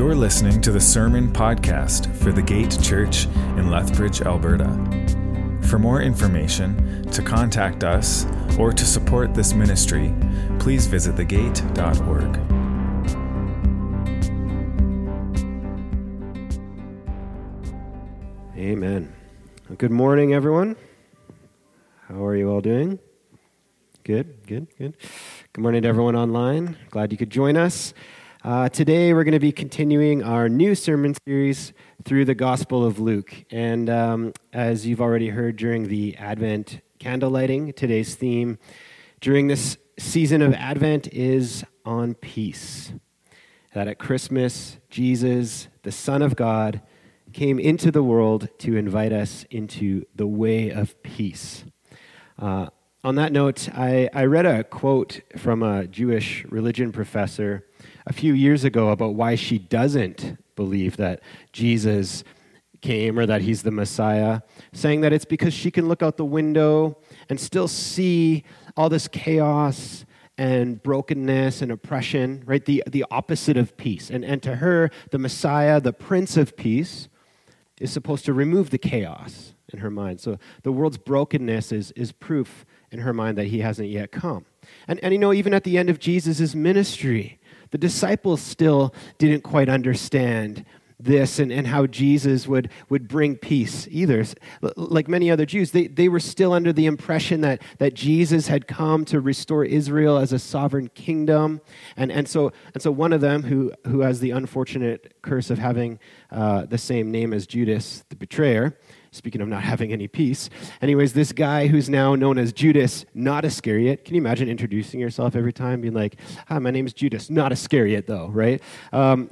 You're listening to the Sermon Podcast for the Gate Church in Lethbridge, Alberta. For more information, to contact us, or to support this ministry, please visit thegate.org. Amen. Good morning, everyone. How are you all doing? Good, good, good. Good morning to everyone online. Glad you could join us. Uh, today, we're going to be continuing our new sermon series through the Gospel of Luke. And um, as you've already heard during the Advent candle lighting, today's theme during this season of Advent is on peace. That at Christmas, Jesus, the Son of God, came into the world to invite us into the way of peace. Uh, on that note, I, I read a quote from a Jewish religion professor a few years ago about why she doesn't believe that Jesus came or that he's the Messiah, saying that it's because she can look out the window and still see all this chaos and brokenness and oppression, right? The, the opposite of peace. And, and to her, the Messiah, the Prince of Peace, is supposed to remove the chaos in her mind. So the world's brokenness is, is proof in her mind that he hasn't yet come. And, and you know, even at the end of Jesus' ministry, the disciples still didn't quite understand this and, and how Jesus would, would bring peace either. Like many other Jews, they, they were still under the impression that, that Jesus had come to restore Israel as a sovereign kingdom. And, and, so, and so one of them, who, who has the unfortunate curse of having uh, the same name as Judas, the betrayer, Speaking of not having any peace. Anyways, this guy who's now known as Judas, not Iscariot. Can you imagine introducing yourself every time, being like, "Hi, my name is Judas, not Iscariot, though." Right? Um,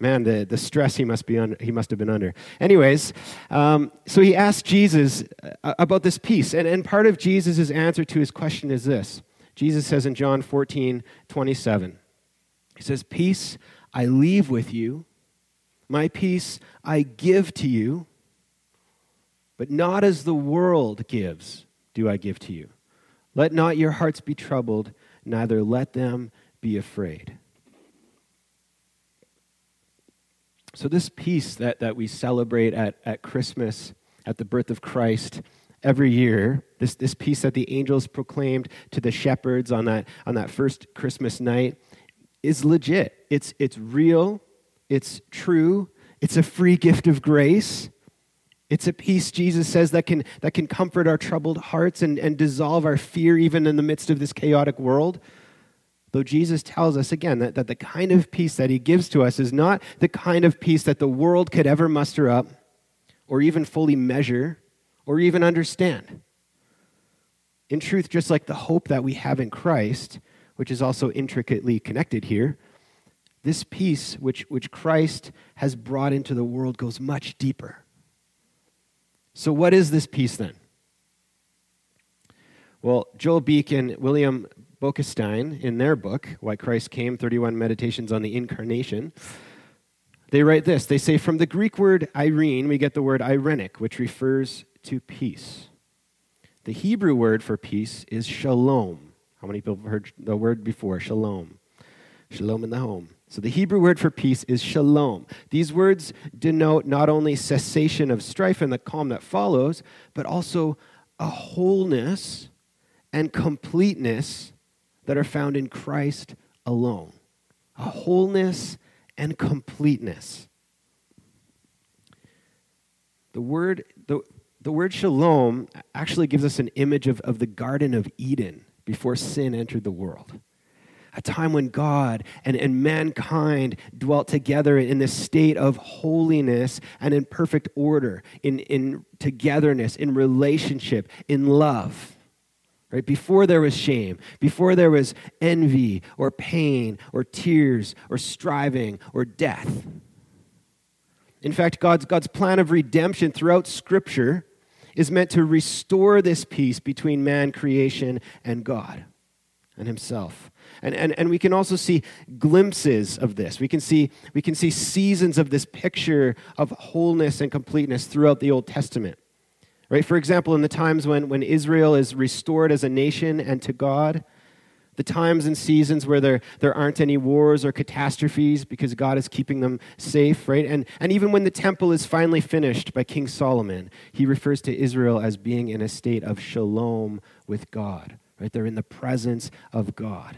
man, the, the stress he must be under, he must have been under. Anyways, um, so he asked Jesus uh, about this peace, and, and part of Jesus' answer to his question is this. Jesus says in John 14, 27, he says, Peace I leave with you, my peace I give to you. But not as the world gives, do I give to you. Let not your hearts be troubled, neither let them be afraid. So, this peace that, that we celebrate at, at Christmas, at the birth of Christ, every year, this, this peace that the angels proclaimed to the shepherds on that, on that first Christmas night, is legit. It's, it's real, it's true, it's a free gift of grace. It's a peace, Jesus says, that can, that can comfort our troubled hearts and, and dissolve our fear even in the midst of this chaotic world. Though Jesus tells us again that, that the kind of peace that he gives to us is not the kind of peace that the world could ever muster up or even fully measure or even understand. In truth, just like the hope that we have in Christ, which is also intricately connected here, this peace which, which Christ has brought into the world goes much deeper. So, what is this peace then? Well, Joel Beeke and William Boekestein, in their book, Why Christ Came 31 Meditations on the Incarnation, they write this. They say, From the Greek word eirene, we get the word eirenic, which refers to peace. The Hebrew word for peace is shalom. How many people have heard the word before? Shalom. Shalom in the home. So the Hebrew word for peace is shalom. These words denote not only cessation of strife and the calm that follows, but also a wholeness and completeness that are found in Christ alone. A wholeness and completeness. The word, the, the word shalom actually gives us an image of, of the Garden of Eden before sin entered the world a time when God and, and mankind dwelt together in this state of holiness and in perfect order, in, in togetherness, in relationship, in love. Right? Before there was shame, before there was envy or pain or tears or striving or death. In fact, God's, God's plan of redemption throughout Scripture is meant to restore this peace between man, creation, and God and Himself. And, and, and we can also see glimpses of this. We can see, we can see seasons of this picture of wholeness and completeness throughout the Old Testament. Right? For example, in the times when, when Israel is restored as a nation and to God, the times and seasons where there, there aren't any wars or catastrophes because God is keeping them safe, right? And, and even when the temple is finally finished by King Solomon, he refers to Israel as being in a state of shalom with God, right? They're in the presence of God.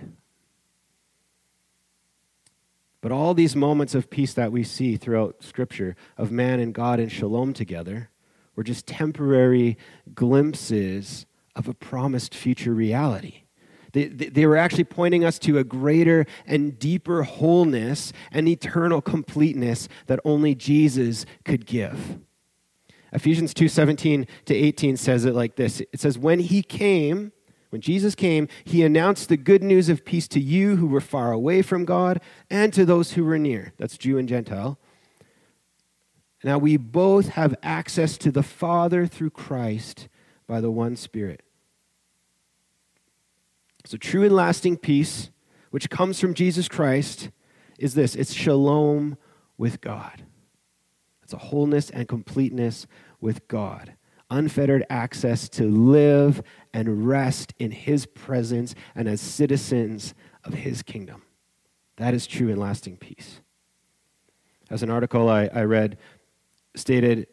But all these moments of peace that we see throughout Scripture of man and God in shalom together were just temporary glimpses of a promised future reality. They, they were actually pointing us to a greater and deeper wholeness and eternal completeness that only Jesus could give. Ephesians 2 17 to 18 says it like this It says, When he came, when Jesus came, he announced the good news of peace to you who were far away from God and to those who were near. That's Jew and Gentile. Now we both have access to the Father through Christ by the one Spirit. So, true and lasting peace, which comes from Jesus Christ, is this it's shalom with God. It's a wholeness and completeness with God. Unfettered access to live and rest in His presence and as citizens of His kingdom. That is true and lasting peace. As an article I, I read stated,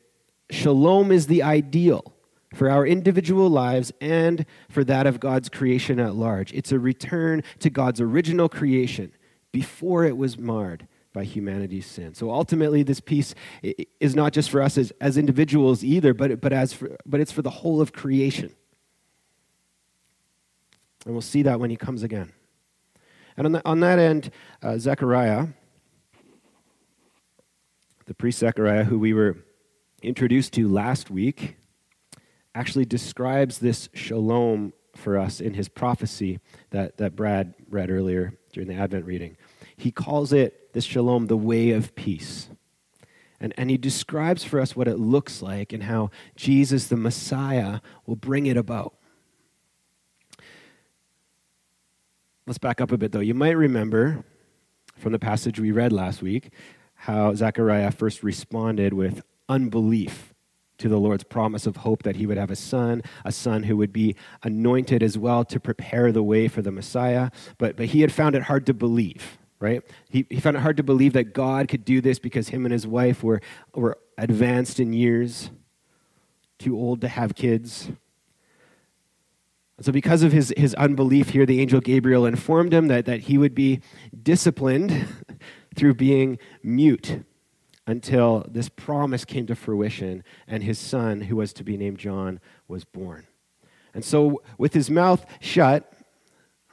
Shalom is the ideal for our individual lives and for that of God's creation at large. It's a return to God's original creation before it was marred by humanity's sin. So ultimately, this peace is not just for us as, as individuals either, but, but, as for, but it's for the whole of creation. And we'll see that when he comes again. And on, the, on that end, uh, Zechariah, the priest Zechariah, who we were introduced to last week, actually describes this shalom for us in his prophecy that, that Brad read earlier during the Advent reading. He calls it, this shalom, the way of peace. And, and he describes for us what it looks like and how Jesus, the Messiah, will bring it about. Let's back up a bit, though. You might remember from the passage we read last week how Zechariah first responded with unbelief to the Lord's promise of hope that he would have a son, a son who would be anointed as well to prepare the way for the Messiah. But, but he had found it hard to believe, right? He, he found it hard to believe that God could do this because him and his wife were, were advanced in years, too old to have kids. So, because of his, his unbelief here, the angel Gabriel informed him that, that he would be disciplined through being mute until this promise came to fruition and his son, who was to be named John, was born. And so, with his mouth shut,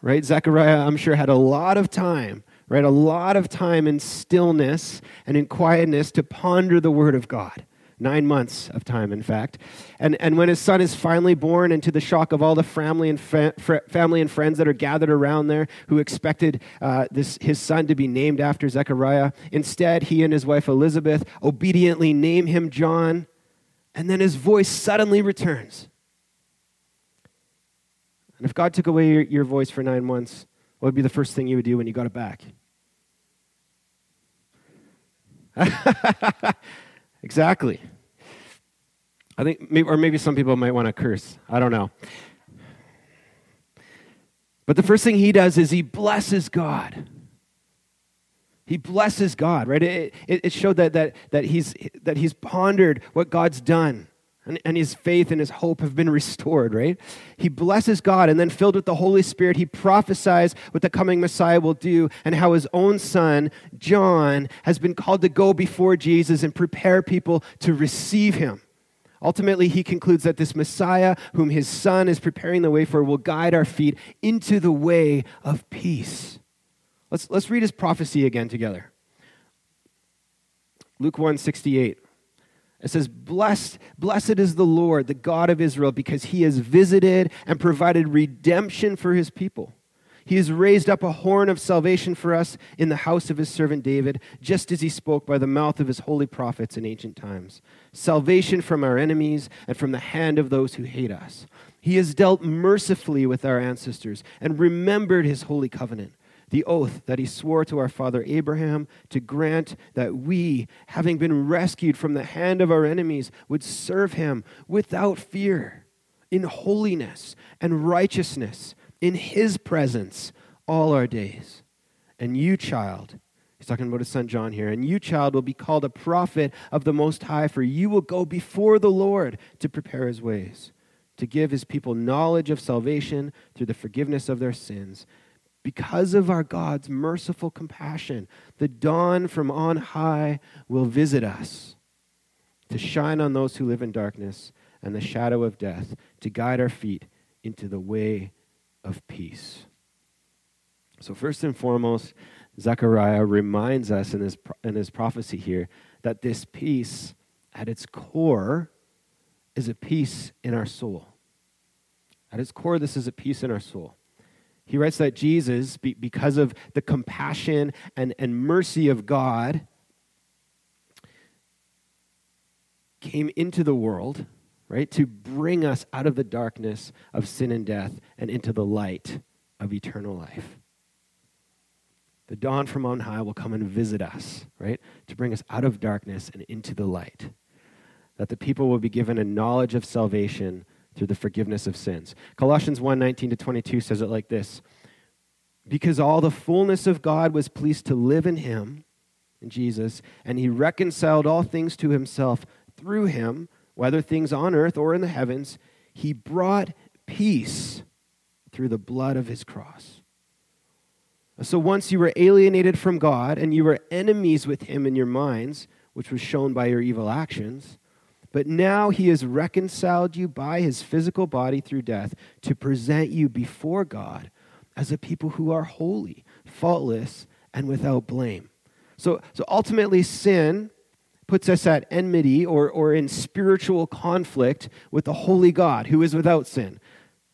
right, Zechariah, I'm sure, had a lot of time, right, a lot of time in stillness and in quietness to ponder the word of God nine months of time, in fact. And, and when his son is finally born, and to the shock of all the family and, fa- family and friends that are gathered around there who expected uh, this, his son to be named after Zechariah, instead, he and his wife Elizabeth obediently name him John, and then his voice suddenly returns. And if God took away your, your voice for nine months, what would be the first thing you would do when you got it back? Exactly. I think, maybe, or maybe some people might want to curse. I don't know. But the first thing he does is he blesses God. He blesses God, right? It, it, it showed that, that, that, he's, that he's pondered what God's done. And, and his faith and his hope have been restored, right? He blesses God, and then filled with the Holy Spirit, he prophesies what the coming Messiah will do and how his own son, John, has been called to go before Jesus and prepare people to receive him. Ultimately, he concludes that this Messiah, whom his son is preparing the way for, will guide our feet into the way of peace. Let's, let's read his prophecy again together. Luke 1 68. It says, Blessed, blessed is the Lord, the God of Israel, because he has visited and provided redemption for his people. He has raised up a horn of salvation for us in the house of his servant David, just as he spoke by the mouth of his holy prophets in ancient times. Salvation from our enemies and from the hand of those who hate us. He has dealt mercifully with our ancestors and remembered his holy covenant the oath that he swore to our father Abraham to grant that we, having been rescued from the hand of our enemies, would serve him without fear, in holiness and righteousness, in his presence, all our days. And you, child, he's talking about his son John here, and you, child, will be called a prophet of the Most High, for you will go before the Lord to prepare his ways, to give his people knowledge of salvation through the forgiveness of their sins. Because of our God's merciful compassion, the dawn from on high will visit us to shine on those who live in darkness and the shadow of death, to guide our feet into the way of peace. So, first and foremost, Zechariah reminds us in his, in his prophecy here that this peace, at its core, is a peace in our soul. At its core, this is a peace in our soul. He writes that Jesus, because of the compassion and, and mercy of God, came into the world, right, to bring us out of the darkness of sin and death and into the light of eternal life. The dawn from on high will come and visit us, right, to bring us out of darkness and into the light. That the people will be given a knowledge of salvation through the forgiveness of sins. Colossians 1 19 to 22 says it like this Because all the fullness of God was pleased to live in him, in Jesus, and he reconciled all things to himself through him, whether things on earth or in the heavens, he brought peace through the blood of his cross. So once you were alienated from God and you were enemies with him in your minds, which was shown by your evil actions, but now he has reconciled you by his physical body through death to present you before God as a people who are holy, faultless, and without blame. So, so ultimately, sin puts us at enmity or, or in spiritual conflict with the holy God who is without sin.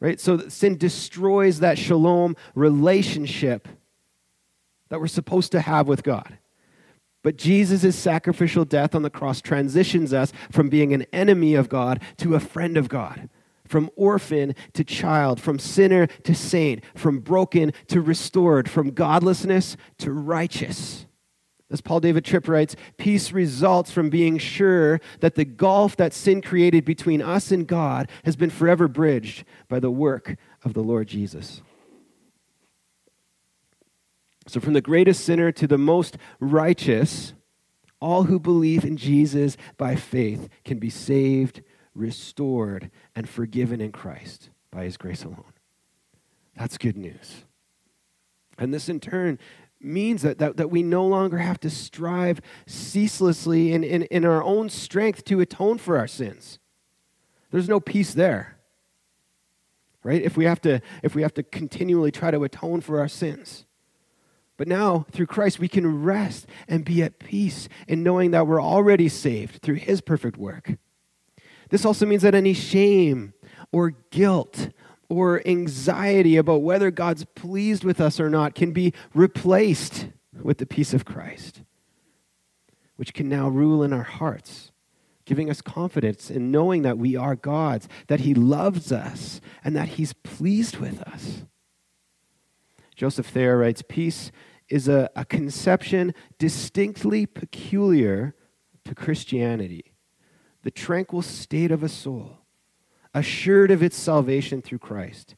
Right? So sin destroys that shalom relationship that we're supposed to have with God. But Jesus' sacrificial death on the cross transitions us from being an enemy of God to a friend of God, from orphan to child, from sinner to saint, from broken to restored, from godlessness to righteous. As Paul David Tripp writes, peace results from being sure that the gulf that sin created between us and God has been forever bridged by the work of the Lord Jesus. So, from the greatest sinner to the most righteous, all who believe in Jesus by faith can be saved, restored, and forgiven in Christ by his grace alone. That's good news. And this, in turn, means that, that, that we no longer have to strive ceaselessly in, in, in our own strength to atone for our sins. There's no peace there. Right? If we have to, if we have to continually try to atone for our sins. But now, through Christ, we can rest and be at peace in knowing that we're already saved through his perfect work. This also means that any shame or guilt or anxiety about whether God's pleased with us or not can be replaced with the peace of Christ, which can now rule in our hearts, giving us confidence in knowing that we are God's, that He loves us, and that He's pleased with us. Joseph Thayer writes Peace is a, a conception distinctly peculiar to Christianity, the tranquil state of a soul assured of its salvation through Christ,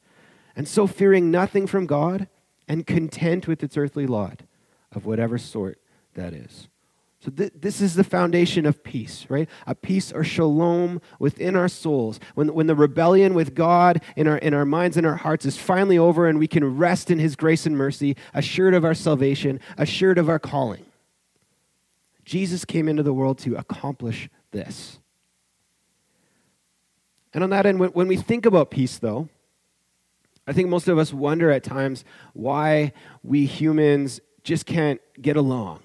and so fearing nothing from God and content with its earthly lot of whatever sort that is. So, th- this is the foundation of peace, right? A peace or shalom within our souls. When, when the rebellion with God in our, in our minds and our hearts is finally over and we can rest in His grace and mercy, assured of our salvation, assured of our calling. Jesus came into the world to accomplish this. And on that end, when we think about peace, though, I think most of us wonder at times why we humans just can't get along.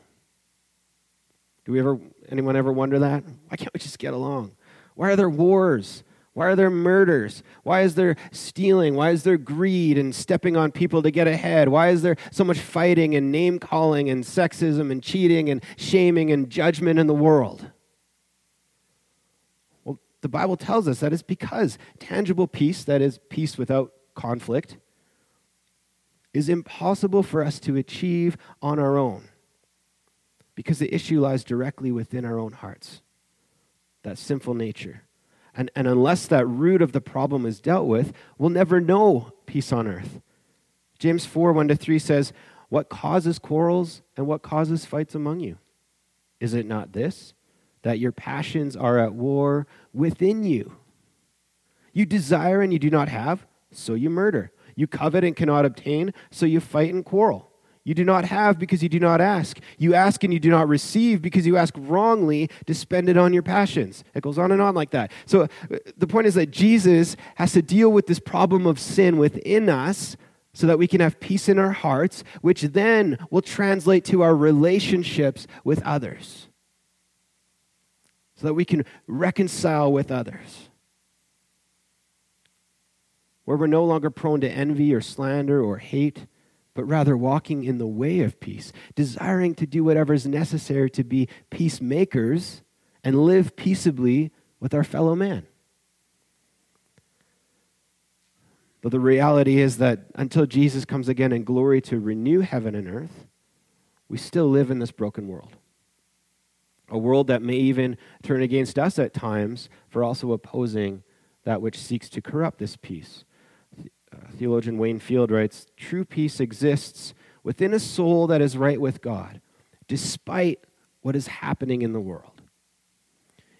Do we ever, anyone ever wonder that? Why can't we just get along? Why are there wars? Why are there murders? Why is there stealing? Why is there greed and stepping on people to get ahead? Why is there so much fighting and name calling and sexism and cheating and shaming and judgment in the world? Well, the Bible tells us that it's because tangible peace, that is, peace without conflict, is impossible for us to achieve on our own because the issue lies directly within our own hearts, that sinful nature. And, and unless that root of the problem is dealt with, we'll never know peace on earth. James 4 1 to 3 says, What causes quarrels and what causes fights among you? Is it not this, that your passions are at war within you? You desire and you do not have, so you murder. You covet and cannot obtain, so you fight and quarrel. You do not have because you do not ask. You ask and you do not receive because you ask wrongly to spend it on your passions. It goes on and on like that. So uh, the point is that Jesus has to deal with this problem of sin within us so that we can have peace in our hearts, which then will translate to our relationships with others. So that we can reconcile with others where we're no longer prone to envy or slander or hate, but rather walking in the way of peace, desiring to do whatever is necessary to be peacemakers and live peaceably with our fellow man. But the reality is that until Jesus comes again in glory to renew heaven and earth, we still live in this broken world. A world that may even turn against us at times for also opposing that which seeks to corrupt this peace theologian Wayne Field writes True peace exists within a soul that is right with God, despite what is happening in the world.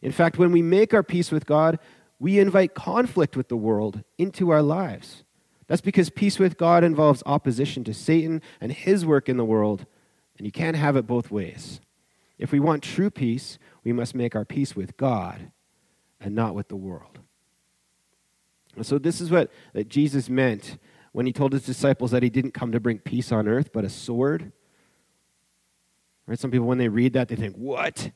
In fact, when we make our peace with God, we invite conflict with the world into our lives. That's because peace with God involves opposition to Satan and his work in the world, and you can't have it both ways. If we want true peace, we must make our peace with God and not with the world. So, this is what that Jesus meant when he told his disciples that he didn't come to bring peace on earth, but a sword. Right? Some people, when they read that, they think, What?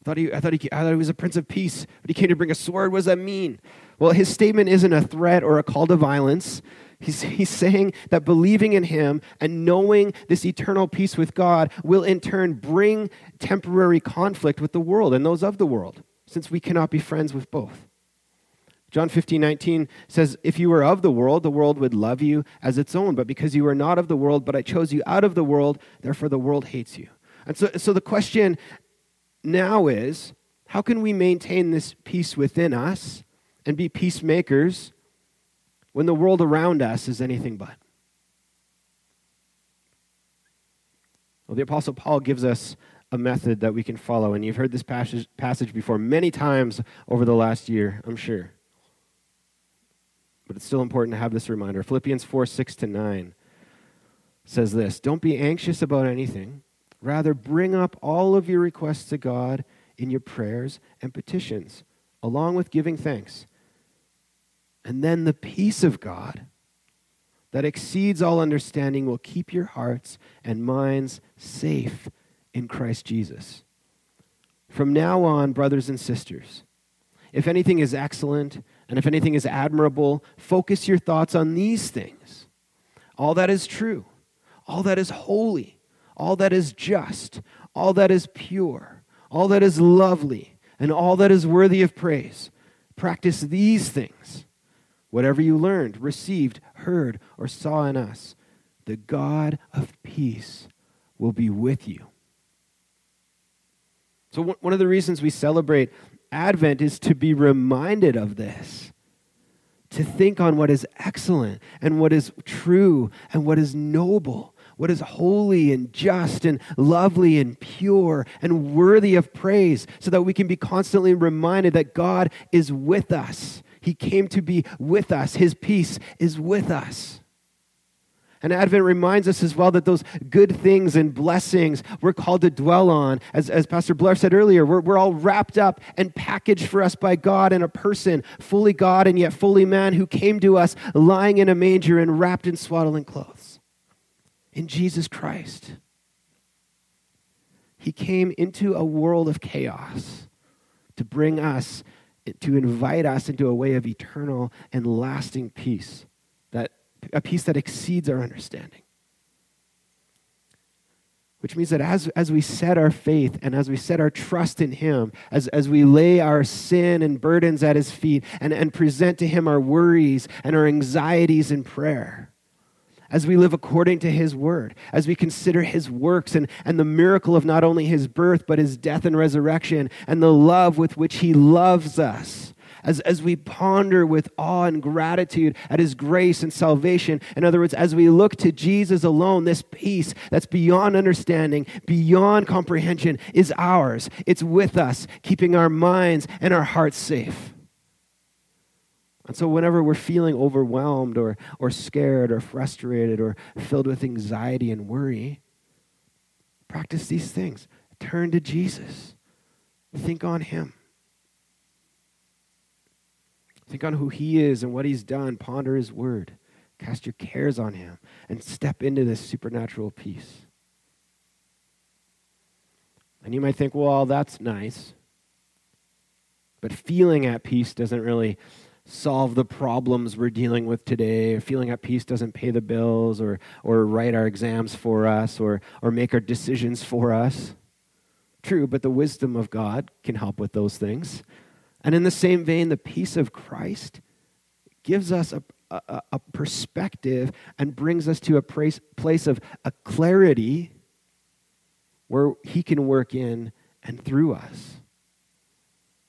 I thought, he, I, thought he, I thought he was a prince of peace, but he came to bring a sword. What does that mean? Well, his statement isn't a threat or a call to violence. He's, he's saying that believing in him and knowing this eternal peace with God will in turn bring temporary conflict with the world and those of the world, since we cannot be friends with both. John 15, 19 says, If you were of the world, the world would love you as its own. But because you are not of the world, but I chose you out of the world, therefore the world hates you. And so, so the question now is how can we maintain this peace within us and be peacemakers when the world around us is anything but? Well, the Apostle Paul gives us a method that we can follow. And you've heard this passage, passage before many times over the last year, I'm sure but it's still important to have this reminder. Philippians 4 6 to 9 says this Don't be anxious about anything. Rather, bring up all of your requests to God in your prayers and petitions, along with giving thanks. And then the peace of God that exceeds all understanding will keep your hearts and minds safe in Christ Jesus. From now on, brothers and sisters, if anything is excellent, and if anything is admirable, focus your thoughts on these things. All that is true, all that is holy, all that is just, all that is pure, all that is lovely, and all that is worthy of praise. Practice these things. Whatever you learned, received, heard, or saw in us, the God of peace will be with you. So, one of the reasons we celebrate Advent is to be reminded of this, to think on what is excellent and what is true and what is noble, what is holy and just and lovely and pure and worthy of praise, so that we can be constantly reminded that God is with us. He came to be with us, His peace is with us. And Advent reminds us as well that those good things and blessings we're called to dwell on. As, as Pastor Blair said earlier, we're, we're all wrapped up and packaged for us by God in a person, fully God and yet fully man, who came to us lying in a manger and wrapped in swaddling clothes. In Jesus Christ. He came into a world of chaos to bring us, to invite us into a way of eternal and lasting peace a peace that exceeds our understanding. Which means that as, as we set our faith and as we set our trust in Him, as, as we lay our sin and burdens at His feet and, and present to Him our worries and our anxieties in prayer, as we live according to His word, as we consider His works and, and the miracle of not only His birth, but His death and resurrection, and the love with which He loves us, as, as we ponder with awe and gratitude at his grace and salvation. In other words, as we look to Jesus alone, this peace that's beyond understanding, beyond comprehension, is ours. It's with us, keeping our minds and our hearts safe. And so, whenever we're feeling overwhelmed or, or scared or frustrated or filled with anxiety and worry, practice these things. Turn to Jesus, think on Him. Think on who He is and what He's done. Ponder His word. Cast your cares on Him and step into this supernatural peace. And you might think, well, that's nice. But feeling at peace doesn't really solve the problems we're dealing with today. Feeling at peace doesn't pay the bills or, or write our exams for us or, or make our decisions for us. True, but the wisdom of God can help with those things. And in the same vein, the peace of Christ gives us a, a, a perspective and brings us to a place, place of a clarity where He can work in and through us.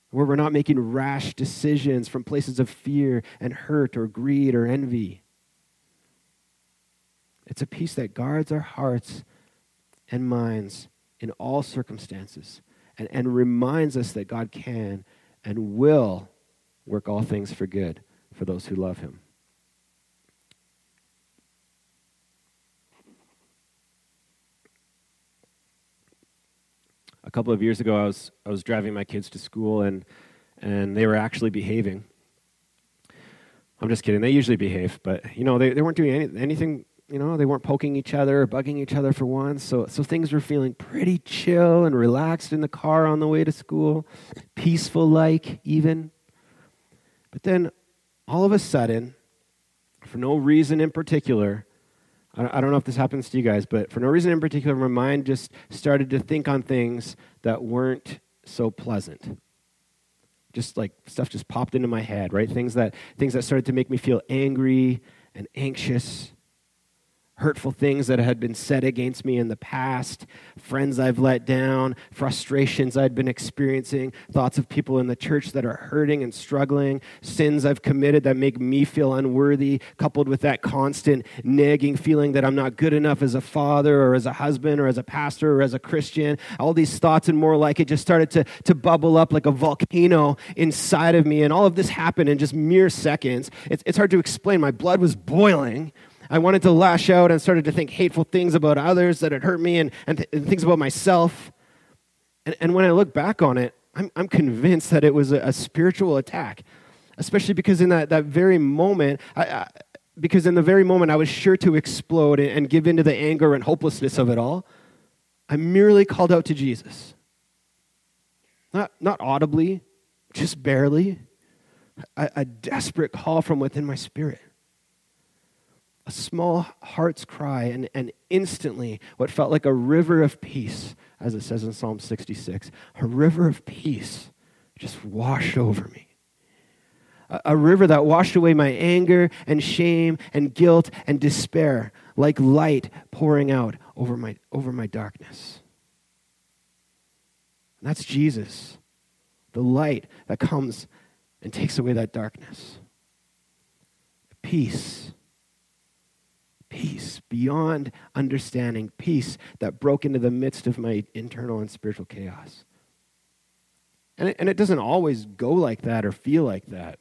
Where we're not making rash decisions from places of fear and hurt or greed or envy. It's a peace that guards our hearts and minds in all circumstances and, and reminds us that God can and will work all things for good for those who love him. A couple of years ago, I was, I was driving my kids to school, and, and they were actually behaving. I'm just kidding. They usually behave, but you know they, they weren't doing any, anything you know, they weren't poking each other or bugging each other for once. So, so things were feeling pretty chill and relaxed in the car on the way to school, peaceful like, even. But then all of a sudden, for no reason in particular, I don't know if this happens to you guys, but for no reason in particular, my mind just started to think on things that weren't so pleasant. Just like stuff just popped into my head, right? Things that things that started to make me feel angry and anxious hurtful things that had been said against me in the past, friends I've let down, frustrations I'd been experiencing, thoughts of people in the church that are hurting and struggling, sins I've committed that make me feel unworthy, coupled with that constant nagging feeling that I'm not good enough as a father or as a husband or as a pastor or as a Christian. All these thoughts and more like it just started to, to bubble up like a volcano inside of me. And all of this happened in just mere seconds. It's, it's hard to explain. My blood was boiling. I wanted to lash out and started to think hateful things about others that had hurt me and, and, th- and things about myself. And, and, when I look back on it, I'm, I'm convinced that it was a, a, spiritual attack, especially because in that, that very moment, I, I, because in the very moment I was sure to explode and, and give into the anger and hopelessness of it all, I merely called out to Jesus. Not, not audibly, just barely. A, a desperate call from within my spirit a small heart's cry, and, and instantly what felt like a river of peace, as it says in Psalm 66, a river of peace just washed over me. A, a river that washed away my anger and shame and guilt and despair, like light pouring out over my, over my darkness. And that's Jesus, the light that comes and takes away that darkness. Peace peace beyond understanding, peace that broke into the midst of my internal and spiritual chaos. And it, and it doesn't always go like that or feel like that.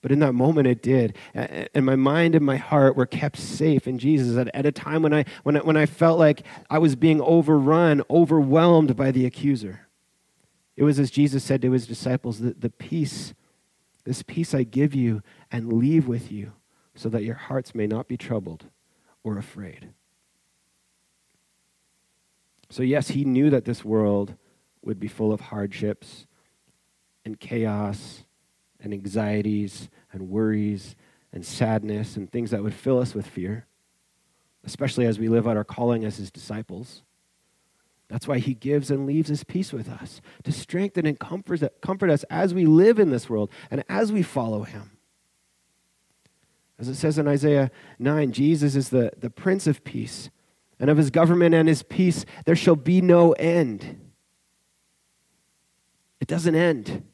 But in that moment, it did. And my mind and my heart were kept safe in Jesus at, a time when I, when, I, when I felt like I was being overrun, overwhelmed by the accuser. It was as Jesus said to his disciples the, the peace, this peace I give you and leave with you so that your hearts may not be troubled or afraid. So, yes, he knew that this world would be full of hardships and chaos and anxieties and worries and sadness and things that would fill us with fear, especially as we live out our calling as his disciples. That's why he gives and leaves his peace with us to strengthen and comfort, us as we live in this world and as we follow him. As it says in Isaiah 9, Jesus is the, the Prince of Peace, and of his government and his peace there shall be no end. It doesn't end.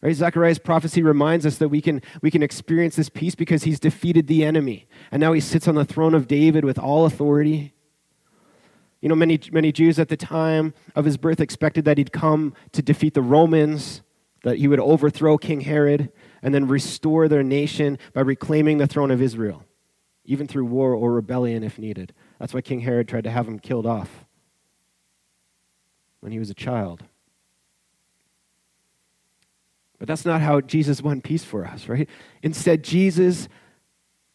Right? Zechariah's prophecy reminds us that we can, we can experience this peace because he's defeated the enemy. And now he sits on the throne of David with all authority. You know, many, many Jews at the time of his birth expected that he'd come to defeat the Romans, that he would overthrow King Herod, and then restore their nation by reclaiming the throne of Israel, even through war or rebellion if needed. That's why King Herod tried to have him killed off when he was a child. But that's not how Jesus won peace for us, right? Instead, Jesus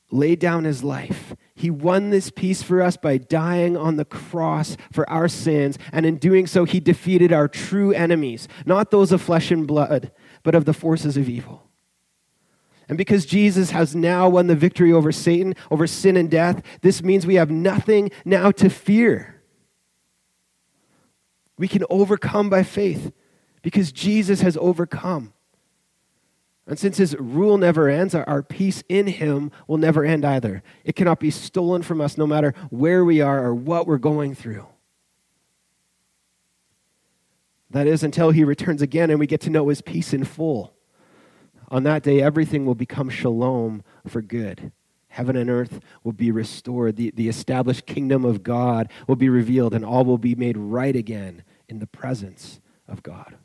laid down his life. He won this peace for us by dying on the cross for our sins. And in doing so, he defeated our true enemies, not those of flesh and blood, but of the forces of evil. And because Jesus has now won the victory over Satan, over sin and death, this means we have nothing now to fear. We can overcome by faith because Jesus has overcome. And since his rule never ends, our, peace in him will never end either. It cannot be stolen from us no matter where we are or what we're going through. That is, until he returns again and we get to know his peace in full. On that day, everything will become shalom for good. Heaven and earth will be restored. The, the established kingdom of God will be revealed, and all will be made right again in the presence of God.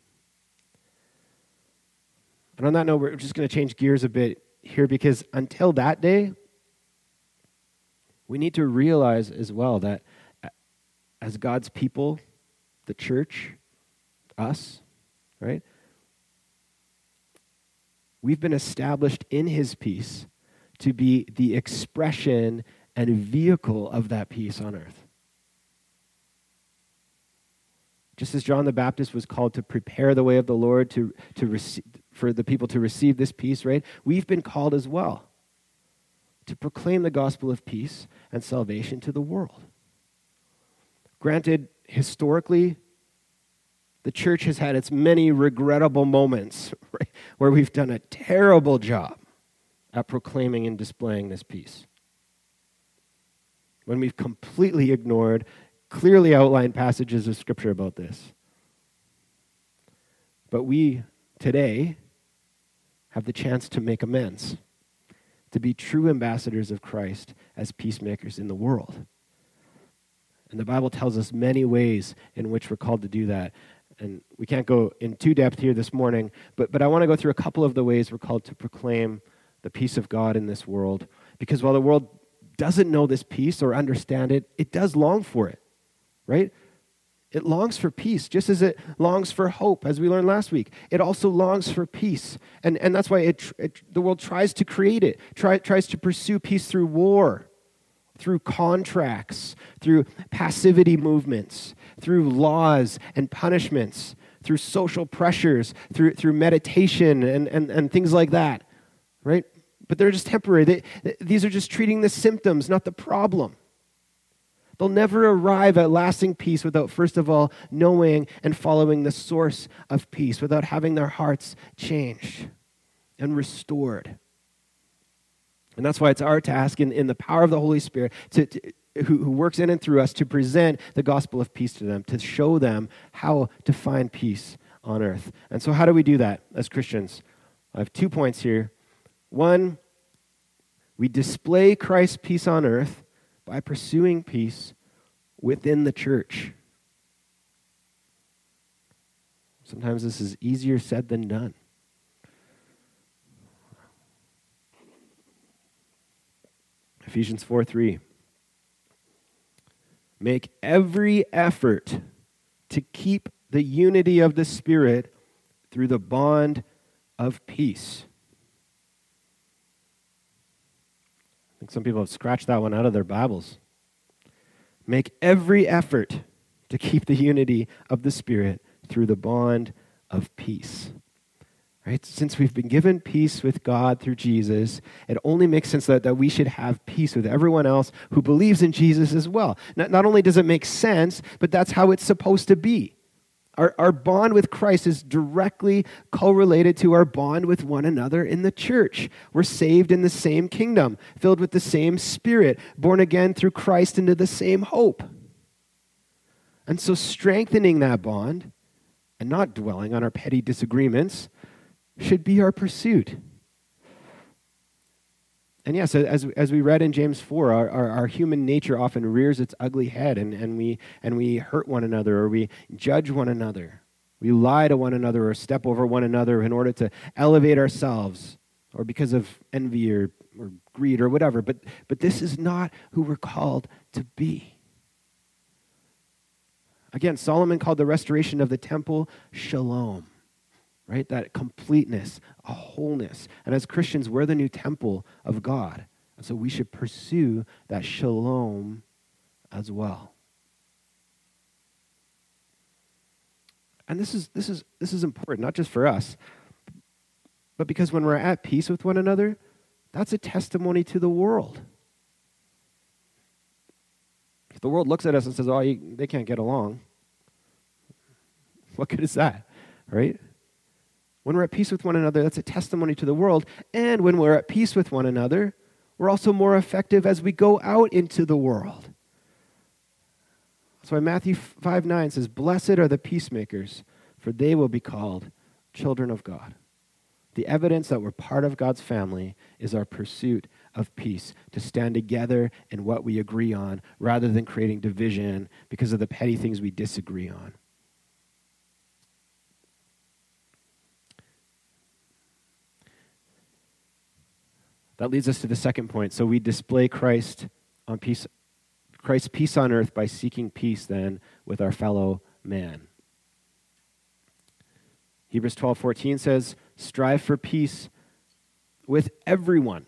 And on that note, we're just going to change gears a bit here because until that day, we need to realize as well that uh, as God's people, the church, us, right? We've been established in his peace to be the expression and vehicle of that peace on earth. Just as John the Baptist was called to prepare the way of the Lord, to, to for the people to receive this peace, right? We've been called as well to proclaim the gospel of peace and salvation to the world. Granted, historically, the church has had its many regrettable moments right, where we've done a terrible job at proclaiming and displaying this peace. When we've completely ignored clearly outlined passages of Scripture about this. But we today have the chance to make amends, to be true ambassadors of Christ as peacemakers in the world. And the Bible tells us many ways in which we're called to do that. And we can't go in too depth here this morning, but, but I want to go through a couple of the ways we're called to proclaim the peace of God in this world. Because while the world doesn't know this peace or understand it, it does long for it, right? It longs for peace, just as it longs for hope, as we learned last week. It also longs for peace. And, and that's why it, it, the world tries to create it, try, tries to pursue peace through war, through contracts, through passivity movements, through laws and punishments, through social pressures, through, through meditation and, and, and things like that, right? But they're just temporary. They, these are just treating the symptoms, not the problem. They'll never arrive at lasting peace without, first of all, knowing and following the source of peace, without having their hearts changed and restored. And that's why it's our task in, in the power of the Holy Spirit to, to who, who works in and through us to present the gospel of peace to them, to show them how to find peace on earth. And so, how do we do that as Christians? I have two points here. One, we display Christ's peace on earth by pursuing peace within the church. Sometimes this is easier said than done. Ephesians 4 3. Make every effort to keep the unity of the Spirit through the bond of peace. I think some people have scratched that one out of their Bibles. Make every effort to keep the unity of the Spirit through the bond of peace. Right? Since we've been given peace with God through Jesus, it only makes sense that, that we should have peace with everyone else who believes in Jesus as well. Not, not only does it make sense, but that's how it's supposed to be. Our, our bond with Christ is directly correlated to our bond with one another in the church. We're saved in the same kingdom, filled with the same spirit, born again through Christ into the same hope. And so, strengthening that bond and not dwelling on our petty disagreements should be our pursuit. And yes, as, as we read in James 4, our, our, our, human nature often rears its ugly head and, and, we, and we hurt one another or we judge one another. We lie to one another or step over one another in order to elevate ourselves or because of envy or, or greed or whatever. But, but this is not who we're called to be. Again, Solomon called the restoration of the temple shalom right? That completeness, a wholeness. And as Christians, we're the new temple of God. And so we should pursue that shalom as well. And this is, this is, this is important, not just for us, but because when we're at peace with one another, that's a testimony to the world. If the world looks at us and says, oh, you, they can't get along, what good is that, right? When we're at peace with one another, that's a testimony to the world. And when we're at peace with one another, we're also more effective as we go out into the world. That's why Matthew 5 9 says, Blessed are the peacemakers, for they will be called children of God. The evidence that we're part of God's family is our pursuit of peace, to stand together in what we agree on rather than creating division because of the petty things we disagree on. That leads us to the second point. So we display Christ on peace, Christ's peace on earth by seeking peace then with our fellow man. Hebrews 12:14 says, "Strive for peace with everyone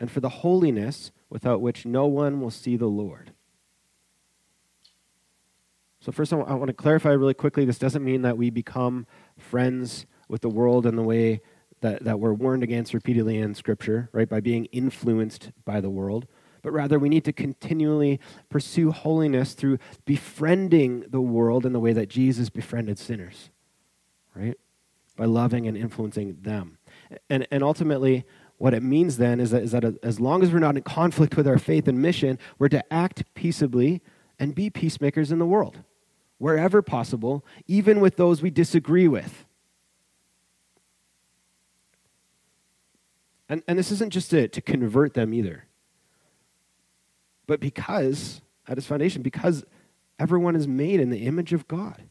and for the holiness without which no one will see the Lord." So first I want to clarify really quickly this doesn't mean that we become friends with the world in the way that, that we're warned against repeatedly in Scripture, right, by being influenced by the world. But rather, we need to continually pursue holiness through befriending the world in the way that Jesus befriended sinners, right? By loving and influencing them. And, and ultimately, what it means then is that, is that as long as we're not in conflict with our faith and mission, we're to act peaceably and be peacemakers in the world, wherever possible, even with those we disagree with. And, and this isn't just to, to convert them either. But because, at its foundation, because everyone is made in the image of God.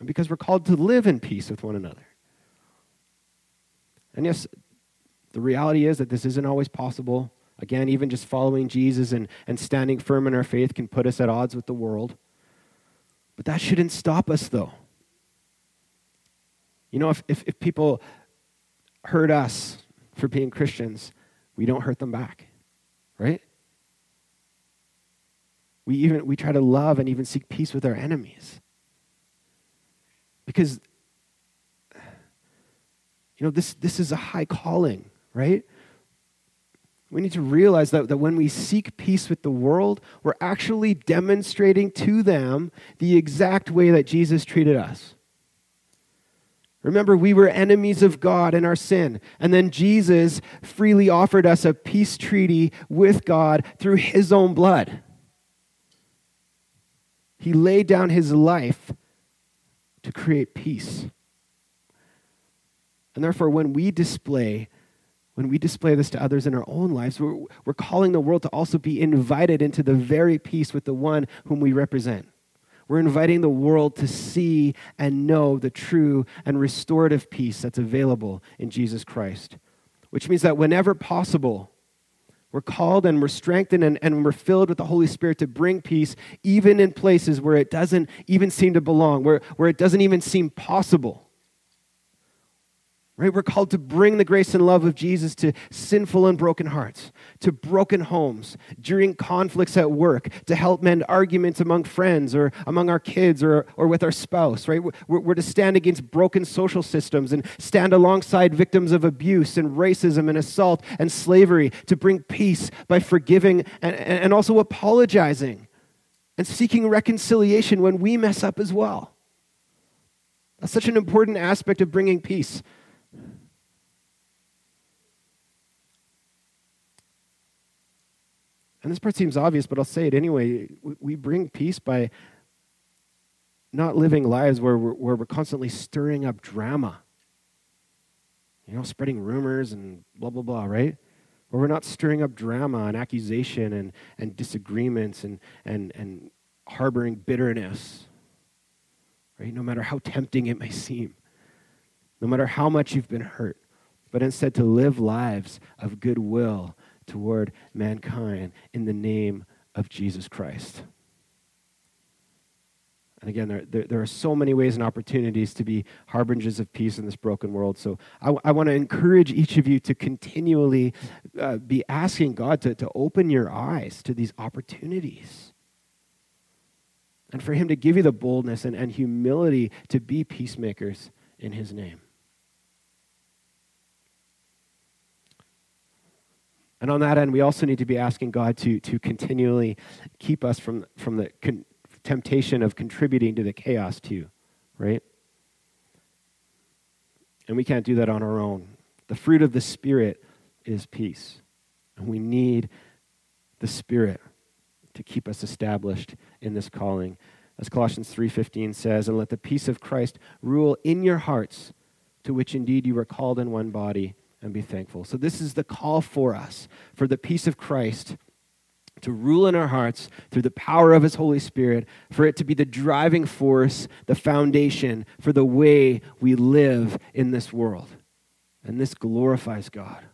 And because we're called to live in peace with one another. And yes, the reality is that this isn't always possible. Again, even just following Jesus and, and standing firm in our faith can put us at odds with the world. But that shouldn't stop us, though. You know, if, if, if people hurt us for being Christians, we don't hurt them back, right? We even we try to love and even seek peace with our enemies. Because you know, this this is a high calling, right? We need to realize that, that when we seek peace with the world, we're actually demonstrating to them the exact way that Jesus treated us. Remember, we were enemies of God in our sin. And then Jesus freely offered us a peace treaty with God through his own blood. He laid down his life to create peace. And therefore, when we display when we display this to others in our own lives, we're, we're calling the world to also be invited into the very peace with the one whom we represent. We're inviting the world to see and know the true and restorative peace that's available in Jesus Christ. Which means that whenever possible, we're called and we're strengthened and, and we're filled with the Holy Spirit to bring peace, even in places where it doesn't even seem to belong, where, where it doesn't even seem possible. Right? We're called to bring the grace and love of Jesus to sinful and broken hearts, to broken homes, during conflicts at work, to help mend arguments among friends or among our kids or, or with our spouse, right? We're, we're to stand against broken social systems and stand alongside victims of abuse and racism and assault and slavery to bring peace by forgiving and, and also apologizing and seeking reconciliation when we mess up as well. That's such an important aspect of bringing peace. And this part seems obvious, but I'll say it anyway. We bring peace by, not living lives where we're, where we're constantly stirring up drama, you know, spreading rumors and blah, blah, blah, right? Where we're not stirring up drama and accusation and, and disagreements and, and, and harboring bitterness, right? No matter how tempting it may seem, no matter how much you've been hurt, but instead to live lives of goodwill toward mankind in the name of Jesus Christ. And again, there, there, there, are so many ways and opportunities to be harbingers of peace in this broken world. So I, I want to encourage each of you to continually uh, be asking God to, to open your eyes to these opportunities. And for Him to give you the boldness and, and humility to be peacemakers in His name. And on that end, we also need to be asking God to, to continually keep us from, from the con- temptation of contributing to the chaos, too, right? And we can't do that on our own. The fruit of the Spirit is peace. And we need the Spirit to keep us established in this calling. As Colossians 3:15 says, "And let the peace of Christ rule in your hearts, to which indeed you were called in one body." And be thankful. So, this is the call for us for the peace of Christ to rule in our hearts through the power of His Holy Spirit, for it to be the driving force, the foundation for the way we live in this world. And this glorifies God.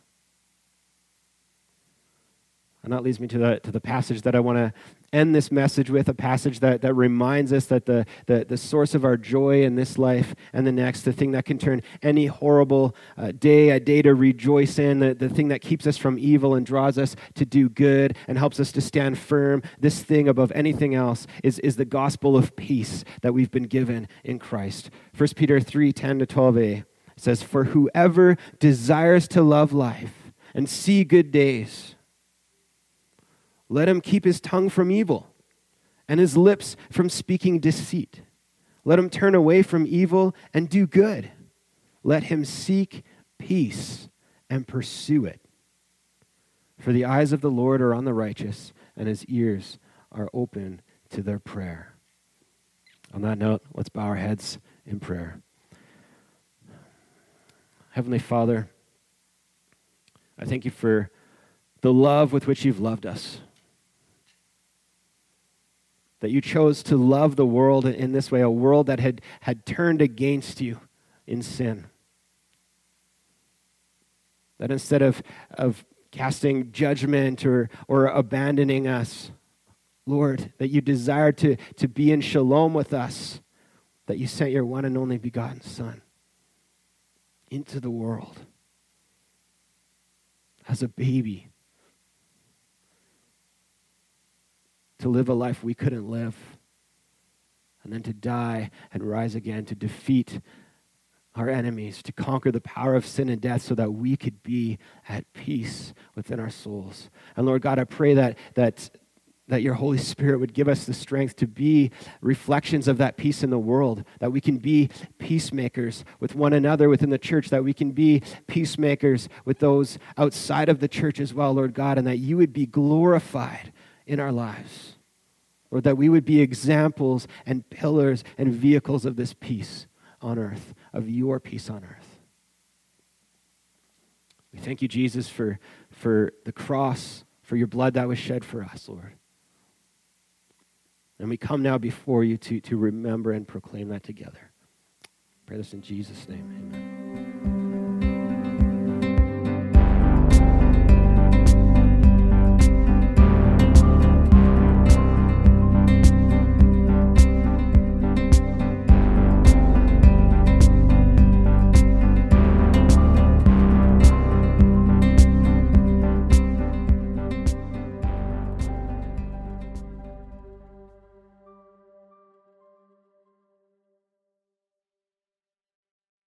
And that leads me to the, to the passage that I want to end this message with a passage that, that reminds us that the, the, the source of our joy in this life and the next, the thing that can turn any horrible uh, day a day to rejoice in, the, the thing that keeps us from evil and draws us to do good and helps us to stand firm, this thing above anything else is, is the gospel of peace that we've been given in Christ. 1 Peter 3 10 to 12a says, For whoever desires to love life and see good days, let him keep his tongue from evil and his lips from speaking deceit. Let him turn away from evil and do good. Let him seek peace and pursue it. For the eyes of the Lord are on the righteous, and his ears are open to their prayer. On that note, let's bow our heads in prayer. Heavenly Father, I thank you for the love with which you've loved us that you chose to love the world in this way, a world that had, had turned against you in sin. That instead of, of casting judgment or, or abandoning us, Lord, that you desired to, to be in shalom with us, that you sent your one and only begotten Son into the world as a baby to live a life we couldn't live, and then to die and rise again to defeat our enemies, to conquer the power of sin and death so that we could be at peace within our souls. And Lord God, I pray that, that, that your Holy Spirit would give us the strength to be reflections of that peace in the world, that we can be peacemakers with one another within the church, that we can be peacemakers with those outside of the church as well, Lord God, and that you would be glorified in our lives. Lord, that we would be examples and pillars and vehicles of this peace on earth, of your peace on earth. We thank you, Jesus, for, for the cross, for your blood that was shed for us, Lord. And we come now before you to, to remember and proclaim that together. pray this in Jesus' name. Amen.